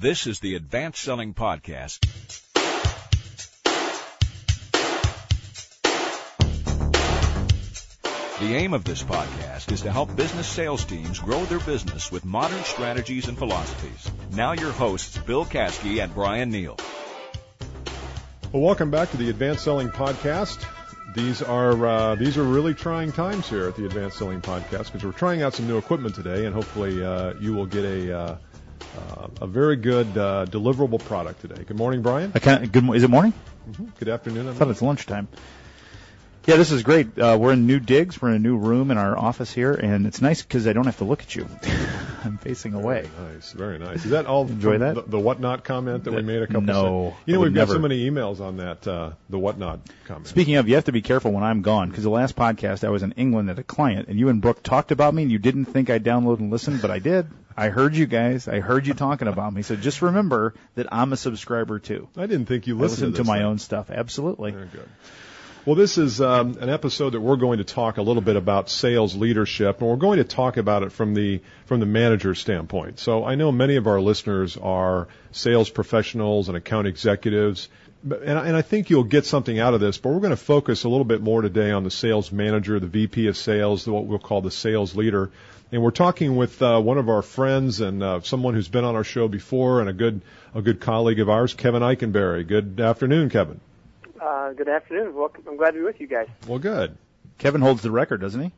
This is the Advanced Selling Podcast. The aim of this podcast is to help business sales teams grow their business with modern strategies and philosophies. Now your hosts, Bill Caskey and Bryan Neale. Well, welcome back to the Advanced Selling Podcast. These are uh, these are really trying times here at the Advanced Selling Podcast because we're trying out some new equipment today, and hopefully uh, you will get a uh, uh a very good uh, deliverable product today. Good morning, Bryan. I can't, good. Is it morning? Mm-hmm. Good afternoon. I thought it's lunchtime. Yeah, this is great. Uh, we're in new digs. We're in a new room in our office here, and it's nice because I don't have to look at you. I'm facing away. Nice, very nice. Is that all? Enjoy that? The, the, whatnot comment that we made a couple. No, you know we've got so many emails on that. Uh, the whatnot comment. Speaking of, you have to be careful when I'm gone because the last podcast I was in England at a client, and you and Brooke talked about me, and you didn't think I'd download and listen, but I did. I heard you guys. I heard you talking about me. So just remember that I'm a subscriber too. I didn't think you listened to, to my thing. own stuff. Absolutely. Very good. Well, this is um, an episode that we're going to talk a little bit about sales leadership, and we're going to talk about it from the from the manager standpoint. So I know many of our listeners are sales professionals and account executives, and, and I think you'll get something out of this. But we're going to focus a little bit more today on the sales manager, the VP of sales, what we'll call the sales leader. And we're talking with uh, one of our friends and uh, someone who's been on our show before, and a good a good colleague of ours, Kevin Eikenberry. Good afternoon, Kevin. Uh, good afternoon. Welcome. I'm glad to be with you guys. Well, good. Kevin holds the record, doesn't he?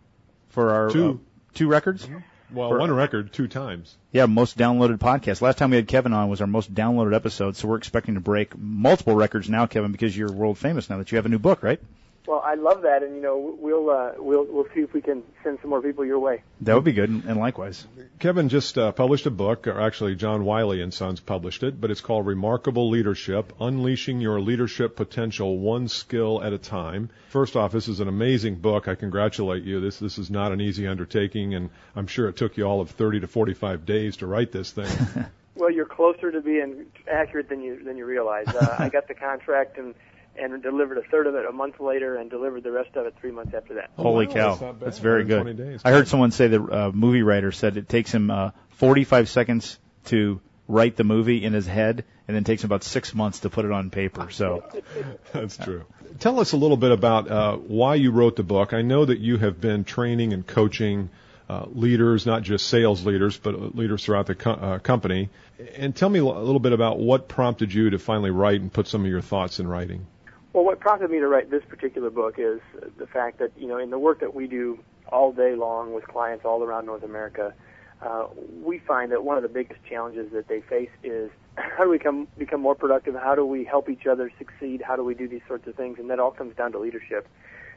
For our two, uh, two records. Well, For- one record two times. Yeah, most downloaded podcast. Last time we had Kevin on was our most downloaded episode, so we're expecting to break multiple records now, Kevin, because you're world famous now that you have a new book, right? Well, I love that, and you know, we'll uh, we'll we'll see if we can send some more people your way. That would be good, and, and likewise. Kevin just uh, published a book, or actually John Wiley and Sons published it, but it's called Remarkable Leadership: Unleashing Your Leadership Potential One Skill at a Time. First off, this is an amazing book. I congratulate you. This this is not an easy undertaking, and I'm sure it took you all of 30 to 45 days to write this thing. Well, you're closer to being accurate than you than you realize. Uh, I got the contract and and delivered a third of it a month later, and delivered the rest of it three months after that. Holy wow, cow, that's that's very good. days. I heard someone say the uh, movie writer said it takes him uh, 45 seconds to write the movie in his head, and then takes him about six months to put it on paper. So That's true. Tell us a little bit about uh, why you wrote the book. I know that you have been training and coaching uh, leaders, not just sales leaders, but leaders throughout the co- uh, company. And tell me a little bit about what prompted you to finally write and put some of your thoughts in writing. Well, what prompted me to write this particular book is the fact that you know in the work that we do all day long with clients all around North America, uh, we find that one of the biggest challenges that they face is how do we become become more productive? How do we help each other succeed? How do we do these sorts of things? And that all comes down to leadership.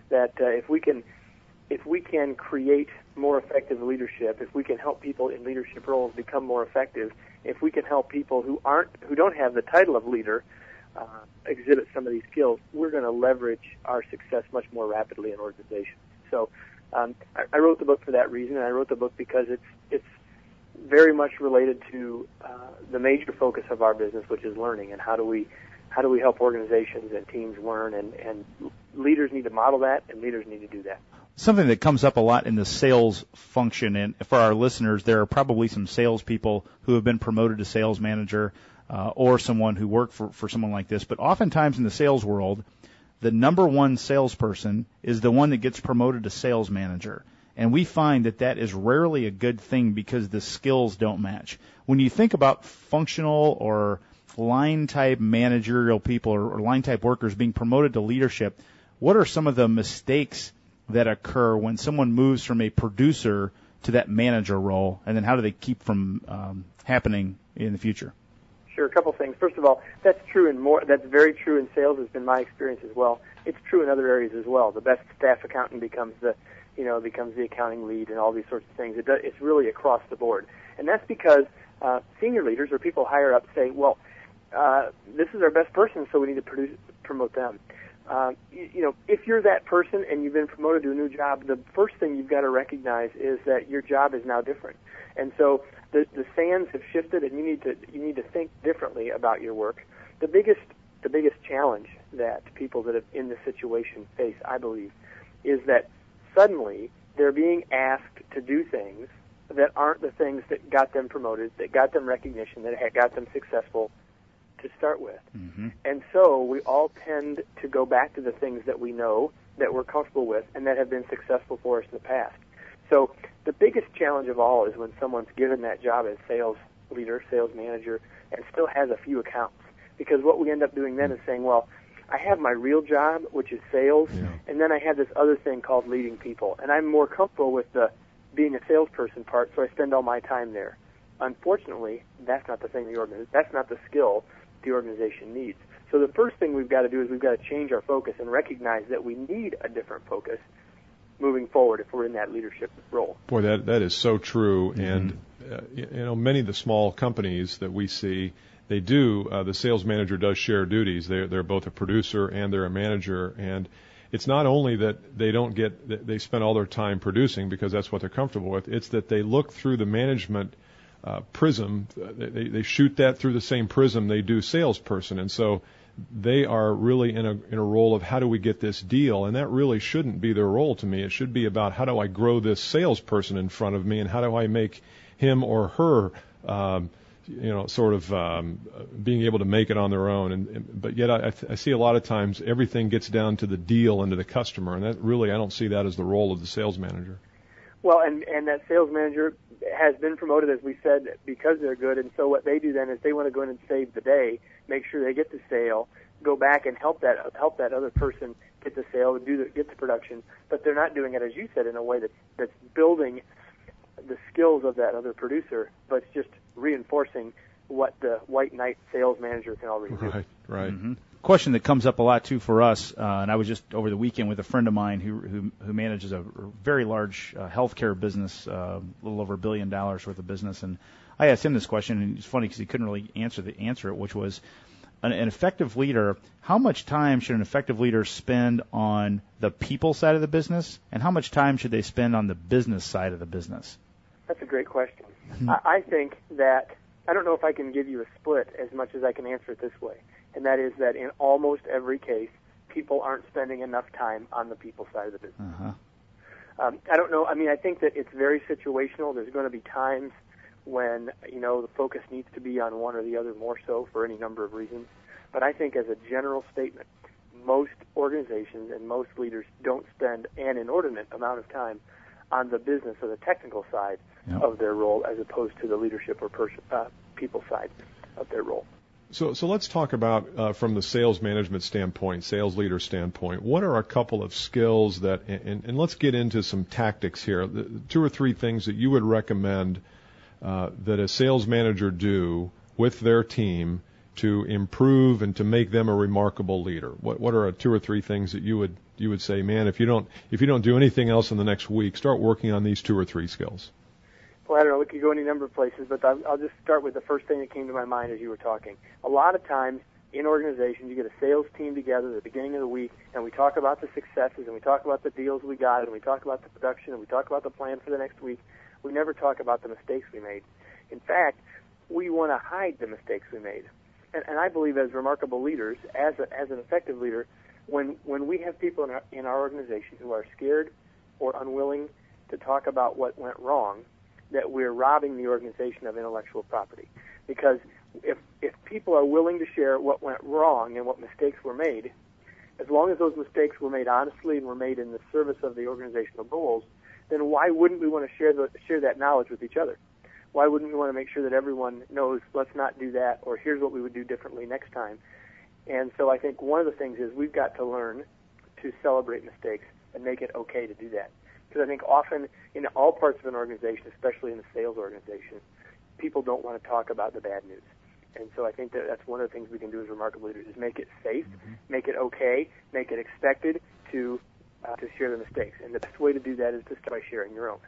That uh, if we can if we can create more effective leadership, if we can help people in leadership roles become more effective, if we can help people who aren't who don't have the title of leader uh, exhibit some of these skills, we're going to leverage our success much more rapidly in organizations. So um, I, I wrote the book for that reason, and I wrote the book because it's it's very much related to uh, the major focus of our business, which is learning, and how do we how do we help organizations and teams learn, and, and leaders need to model that, and leaders need to do that. something that comes up a lot in the sales function, and for our listeners, there are probably some salespeople who have been promoted to sales manager uh, or someone who worked for, for someone like this. But oftentimes in the sales world, the number one salesperson is the one that gets promoted to sales manager. And we find that that is rarely a good thing because the skills don't match. When you think about functional or line type managerial people or, or line type workers being promoted to leadership, what are some of the mistakes that occur when someone moves from a producer to that manager role? And then how do they keep from um, happening in the future? Sure, a couple things. First of all, that's true in more. That's very true in sales. Has been my experience as well. It's true in other areas as well. The best staff accountant becomes the, you know, becomes the accounting lead and all these sorts of things. It does, it's really across the board, and that's because uh, senior leaders or people higher up say, well, uh, this is our best person, so we need to produce, promote them. Uh, you, you know, if you're that person and you've been promoted to a new job, the first thing you've got to recognize is that your job is now different, and so the the sands have shifted, and you need to you need to think differently about your work. The biggest the biggest challenge that people that are in this situation face, I believe, is that suddenly they're being asked to do things that aren't the things that got them promoted, that got them recognition, that got them successful to start with. Mm-hmm. And so we all tend to go back to the things that we know, that we're comfortable with, and that have been successful for us in the past. So the biggest challenge of all is when someone's given that job as sales leader, sales manager, and still has a few accounts. Because what we end up doing then is saying, well, I have my real job, which is sales, Yeah. and then I have this other thing called leading people. And I'm more comfortable with the being a salesperson part, so I spend all my time there. Unfortunately, that's not the thing the organization, that's not the skill the organization needs. So the first thing we've got to do is we've got to change our focus and recognize that we need a different focus moving forward if we're in that leadership role. Boy, that that is so true. And uh, you know, many of the small companies that we see, they do. Uh, the sales manager does share duties. They're they're both a producer and they're a manager. And it's not only that they don't get they spend all their time producing because that's what they're comfortable with. It's that they look through the management uh, prism. They they shoot that through the same prism they do salesperson. And so they are really in a in a role of how do we get this deal, and that really shouldn't be their role to me. It should be about how do I grow this salesperson in front of me, and how do I make him or her, um, you know, sort of um, being able to make it on their own. And but yet I, I see a lot of times everything gets down to the deal and to the customer, and that really I don't see that as the role of the sales manager. Well, and and that sales manager has been promoted, as we said, because they're good. And so what they do then is they want to go in and save the day, make sure they get the sale, go back and help that help that other person get the sale and do the, get the production. But they're not doing it, as you said, in a way that's that's building the skills of that other producer, but it's just reinforcing what the white knight sales manager can already do. Right, right. Mm-hmm. Question that comes up a lot too for us, uh, and I was just over the weekend with a friend of mine who who, who manages a very large uh, healthcare business, uh, a little over a billion dollars worth of business, and I asked him this question, and it's funny because he couldn't really answer the answer it, which was an, an effective leader. How much time should an effective leader spend on the people side of the business, and how much time should they spend on the business side of the business? That's a great question. I, I think that I don't know if I can give you a split as much as I can answer it this way, and that is that in almost every case, people aren't spending enough time on the people side of the business. Uh-huh. Um, I don't know. I mean, I think that it's very situational. There's going to be times when you know the focus needs to be on one or the other more so for any number of reasons. But I think, as a general statement, most organizations and most leaders don't spend an inordinate amount of time on the business or the technical side Yep. of their role, as opposed to the leadership or person, uh, people side of their role. So, so let's talk about uh, from the sales management standpoint, sales leader standpoint. What are a couple of skills that, and, and let's get into some tactics here. The, two or three things that you would recommend uh, that a sales manager do with their team to improve and to make them a remarkable leader. What, what are a, two or three things that you would you would say, man, if you don't if you don't do anything else in the next week, start working on these two or three skills. Well, I don't know. We could go any number of places, but I'll, just start with the first thing that came to my mind as you were talking. A lot of times in organizations, you get a sales team together at the beginning of the week, and we talk about the successes, and we talk about the deals we got, and we talk about the production, and we talk about the plan for the next week. We never talk about the mistakes we made. In fact, we want to hide the mistakes we made. And, and I believe, as remarkable leaders, as a, as an effective leader, when when we have people in our, in our organization who are scared or unwilling to talk about what went wrong, that we're robbing the organization of intellectual property. Because if if people are willing to share what went wrong and what mistakes were made, as long as those mistakes were made honestly and were made in the service of the organizational goals, then why wouldn't we want to share the, share that knowledge with each other? Why wouldn't we want to make sure that everyone knows let's not do that or here's what we would do differently next time? And so I think one of the things is we've got to learn to celebrate mistakes and make it okay to do that. Because I think often in all parts of an organization, especially in the sales organization, people don't want to talk about the bad news. And so I think that that's one of the things we can do as remarkable leaders is make it safe, make it okay, make it expected to uh, to share the mistakes. And the best way to do that is to start by sharing your own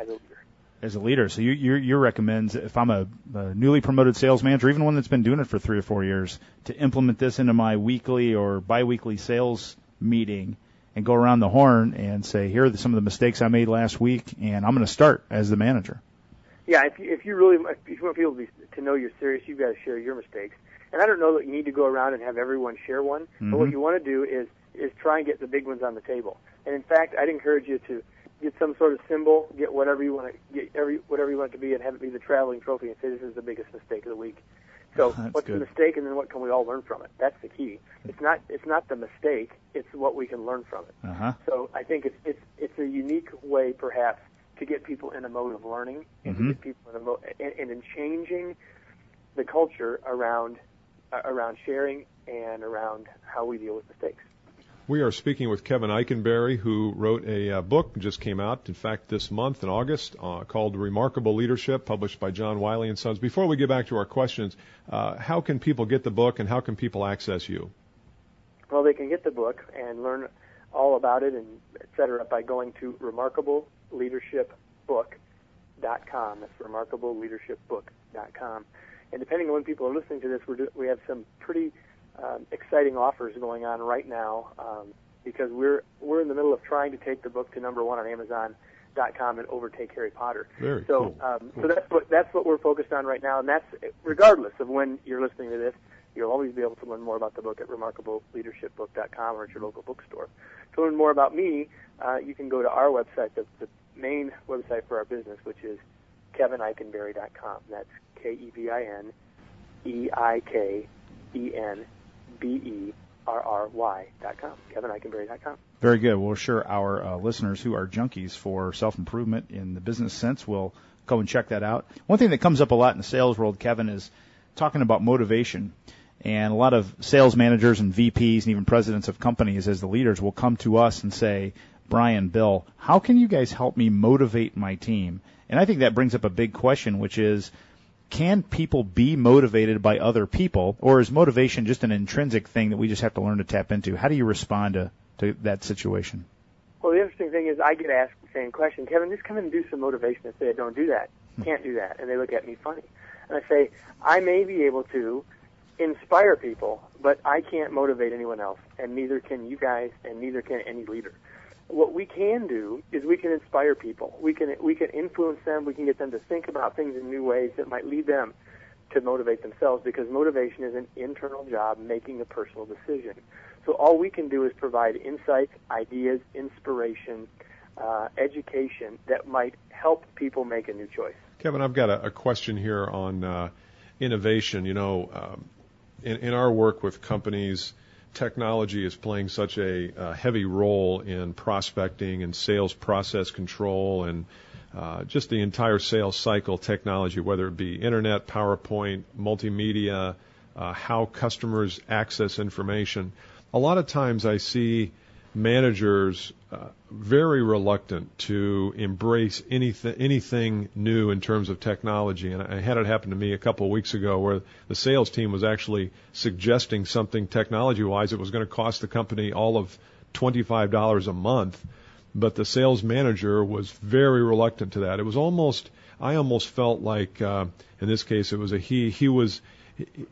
as a leader. as a leader. So you you you recommend if I'm a, a newly promoted sales manager, even one that's been doing it for three or four years, to implement this into my weekly or biweekly sales meeting and go around the horn and say, here are some of the mistakes I made last week, and I'm going to start as the manager. Yeah, if you, if you really if you want people to, be, to know you're serious, you've got to share your mistakes. And I don't know that you need to go around and have everyone share one, but what Mhm. you want to do is is try and get the big ones on the table. And in fact, I'd encourage you to get some sort of symbol, get whatever you want to get, every whatever you want it to be, and have it be the traveling trophy, and say this is the biggest mistake of the week. So That's what's good. the mistake, and then what can we all learn from it? That's the key. It's not it's not the mistake; it's what we can learn from it. Uh huh. So I think it's it's it's a unique way, perhaps, to get people in a mode of learning and Mhm. to get people in a mode and, and in changing the culture around uh, around sharing and around how we deal with mistakes. We are speaking with Kevin Eikenberry, who wrote a uh, book just came out, in fact, this month in August, uh, called Remarkable Leadership, published by John Wiley and Sons. Before we get back to our questions, uh, how can people get the book and how can people access you? Well, they can get the book and learn all about it and et cetera by going to remarkableleadershipbook.com. That's remarkableleadershipbook.com. And depending on when people are listening to this, do, we have some pretty um, exciting offers going on right now um, because we're we're in the middle of trying to take the book to number one on Amazon.com and overtake Harry Potter. Very So, cool. um, so that's what that's what we're focused on right now, and that's regardless of when you're listening to this. You'll always be able to learn more about the book at remarkableleadershipbook.com or at your local bookstore. To learn more about me, uh, you can go to our website, the, the main website for our business, which is kevineikenberry.com. That's K-E-V-I-N E-I-K-E-N-B-E-R-R-Y dot com. kevineikenberry.com. Very good. Well, sure, our uh, listeners who are junkies for self improvement in the business sense will go and check that out. One thing that comes up a lot in the sales world, Kevin, is talking about motivation. And a lot of sales managers and VPs and even presidents of companies, as the leaders, will come to us and say, Bryan, Bill, how can you guys help me motivate my team? And I think that brings up a big question, which is, can people be motivated by other people, or is motivation just an intrinsic thing that we just have to learn to tap into? How do you respond to, to that situation? Well, the interesting thing is I get asked the same question, Kevin, just come in and do some motivation. I say, don't do that. Hmm. Can't do that. And they look at me funny. And I say, I may be able to inspire people, but I can't motivate anyone else, and neither can you guys, and neither can any leader. What we can do is we can inspire people. We can we can influence them. We can get them to think about things in new ways that might lead them to motivate themselves. Because motivation is an internal job, making a personal decision. So all we can do is provide insights, ideas, inspiration, uh, education that might help people make a new choice. Kevin, I've got a, a question here on uh, innovation. You know, um, in, in our work with companies, technology is playing such a uh, heavy role in prospecting and sales process control and uh, just the entire sales cycle technology, whether it be internet, PowerPoint, multimedia, uh, how customers access information. A lot of times I see managers uh, very reluctant to embrace anything anything new in terms of technology. And I had it happen to me a couple of weeks ago where the sales team was actually suggesting something technology wise that was going to cost the company all of $25 a month. But the sales manager was very reluctant to that. It was almost, I almost felt like, uh, in this case, it was a he. He was,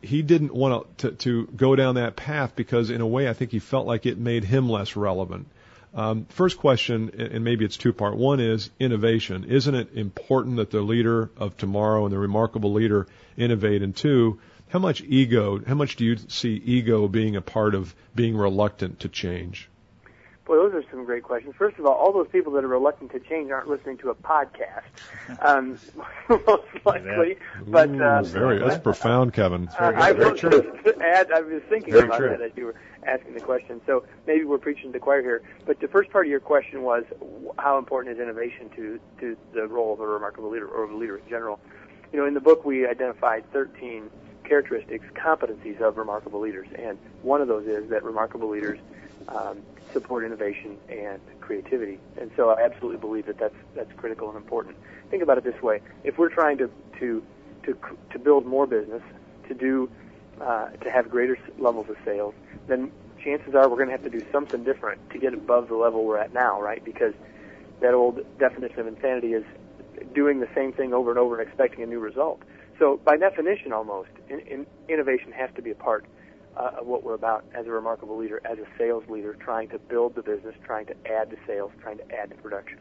he didn't want to, to go down that path because, in a way, I think he felt like it made him less relevant. Um, first question, and maybe it's two part. One is innovation. Isn't it important that the leader of tomorrow and the remarkable leader innovate? And two, how much ego, how much do you see ego being a part of being reluctant to change? Boy, those are some great questions. First of all, all those people that are reluctant to change aren't listening to a podcast, um, most likely. But uh, very, that's profound, Kevin. Uh, I Very will true. just add, I was thinking Very about true. that as you were asking the question. So maybe we're preaching to the choir here. But the first part of your question was how important is innovation to, to the role of a remarkable leader or of a leader in general. You know, in the book we identified 13 characteristics, competencies of remarkable leaders, and one of those is that remarkable leaders um, support innovation and creativity. And so I absolutely believe that that's that's critical and important. Think about it this way: if we're trying to to to to build more business, to do uh, to have greater levels of sales, then chances are we're going to have to do something different to get above the level we're at now, right? Because that old definition of insanity is doing the same thing over and over and expecting a new result. So by definition, almost, in, in, innovation has to be a part uh, of what we're about as a remarkable leader, as a sales leader, trying to build the business, trying to add to sales, trying to add to production.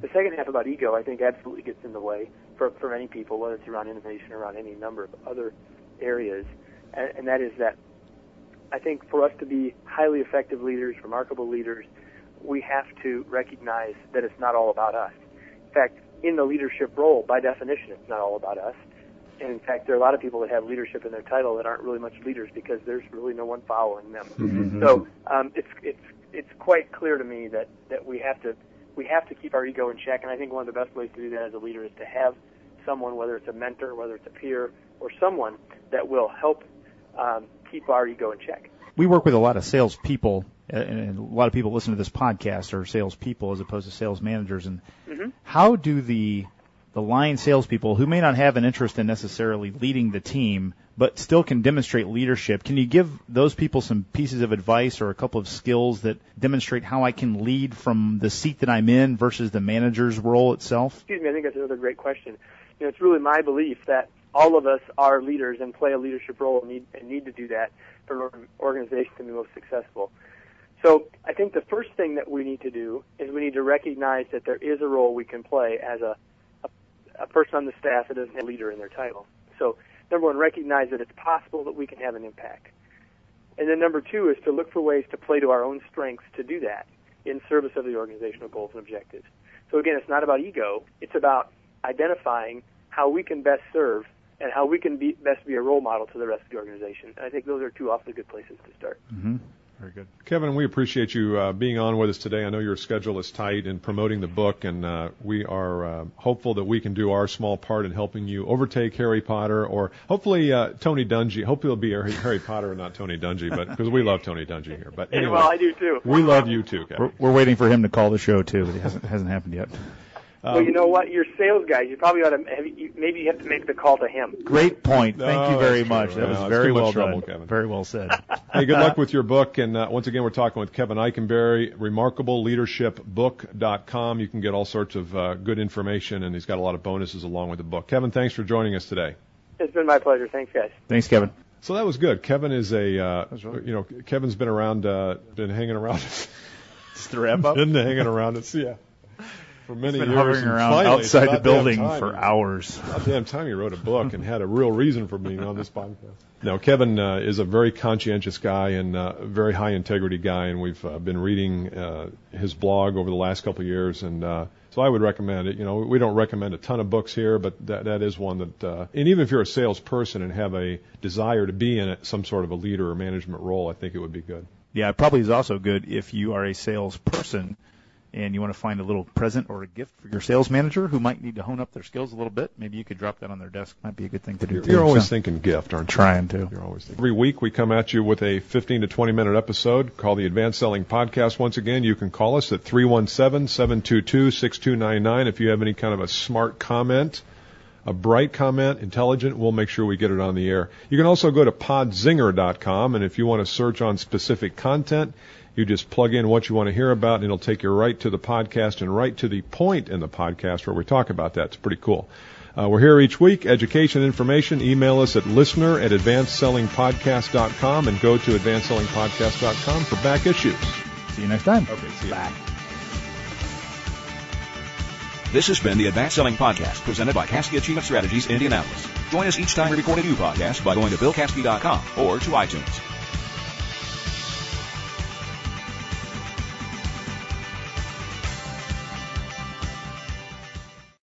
The second half about ego, I think, absolutely gets in the way for, for many people, whether it's around innovation or around any number of other areas, and, and that is that I think for us to be highly effective leaders, remarkable leaders, we have to recognize that it's not all about us. In fact, in the leadership role, by definition, it's not all about us. And in fact, there are a lot of people that have leadership in their title that aren't really much leaders because there's really no one following them. Mm-hmm. So um, it's it's it's quite clear to me that that we have to we have to keep our ego in check. And I think one of the best ways to do that as a leader is to have someone, whether it's a mentor, whether it's a peer, or someone that will help um, keep our ego in check. We work with a lot of salespeople, and a lot of people listen to this podcast are salespeople as opposed to sales managers. And mm-hmm. how do the the line salespeople who may not have an interest in necessarily leading the team, but still can demonstrate leadership. Can you give those people some pieces of advice or a couple of skills that demonstrate how I can lead from the seat that I'm in versus the manager's role itself? Excuse me, I think that's another great question. You know, it's really my belief that all of us are leaders and play a leadership role and need, and need to do that for an organization to be most successful. So I think the first thing that we need to do is we need to recognize that there is a role we can play as a, a, person on the staff that doesn't have a leader in their title. So number one, recognize that it's possible that we can have an impact. And then number two is to look for ways to play to our own strengths to do that in service of the organizational goals and objectives. So again, it's not about ego. It's about identifying how we can best serve and how we can be, best be a role model to the rest of the organization. And I think those are two awfully good places to start. Mm-hmm. Very good. Kevin, we appreciate you uh, being on with us today. I know your schedule is tight in promoting the book, and uh, we are uh, hopeful that we can do our small part in helping you overtake Harry Potter, or hopefully uh, Tony Dungy. Hopefully it'll be Harry, Harry Potter and not Tony Dungy, but because we love Tony Dungy here. But anyway, well, I do too. We love you too, Kevin. We're, we're waiting for him to call the show too, but it hasn't hasn't happened yet. Um, well, you know what? You're sales guys. You probably ought to. Have, you, maybe you have to make the call to him. Great point. Thank you very much. That was very well trouble, done. Kevin. Very well said. hey, good luck with your book. And uh, once again, we're talking with Kevin Eikenberry, remarkableleadershipbook.com. You can get all sorts of uh, good information, and he's got a lot of bonuses along with the book. Kevin, thanks for joining us today. It's been my pleasure. Thanks, guys. Thanks, Kevin. So that was good. Kevin is a, uh, you know, Kevin's been around, uh, been hanging around. Just to wrap up. been hanging around. It's yeah for many been years. hovering around outside the building for hours. Damn time he wrote a book and had a real reason for being on this podcast. Now, Kevin uh, is a very conscientious guy and uh, a very high integrity guy, and we've uh, been reading uh, his blog over the last couple of years, and uh, so I would recommend it. You know, we don't recommend a ton of books here, but that that is one that, uh, and even if you're a salesperson and have a desire to be in some sort of a leader or management role, I think it would be good. Yeah, it probably is also good if you are a salesperson and you want to find a little present or a gift for your sales manager who might need to hone up their skills a little bit, maybe you could drop that on their desk. Might be a good thing to do. You're, too. you're always so, thinking gift, aren't you? Trying to. You're always thinking. Every week we come at you with a 15 to 20 minute episode called the Advanced Selling Podcast. Once again, you can call us at 317-722-6299 if you have any kind of a smart comment. A bright comment, intelligent, we'll make sure we get it on the air. You can also go to podzinger.com, and if you want to search on specific content, you just plug in what you want to hear about, and it'll take you right to the podcast and right to the point in the podcast where we talk about that. It's pretty cool. Uh, we're here each week. Education information. Email us at listener at advancedsellingpodcast.com and go to advancedsellingpodcast.com for back issues. See you next time. Okay, see you. Bye. This has been the Advanced Selling Podcast presented by Caskey Achievement Strategies, Indianapolis. Join us each time we record a new podcast by going to BillCaskey.com or to iTunes.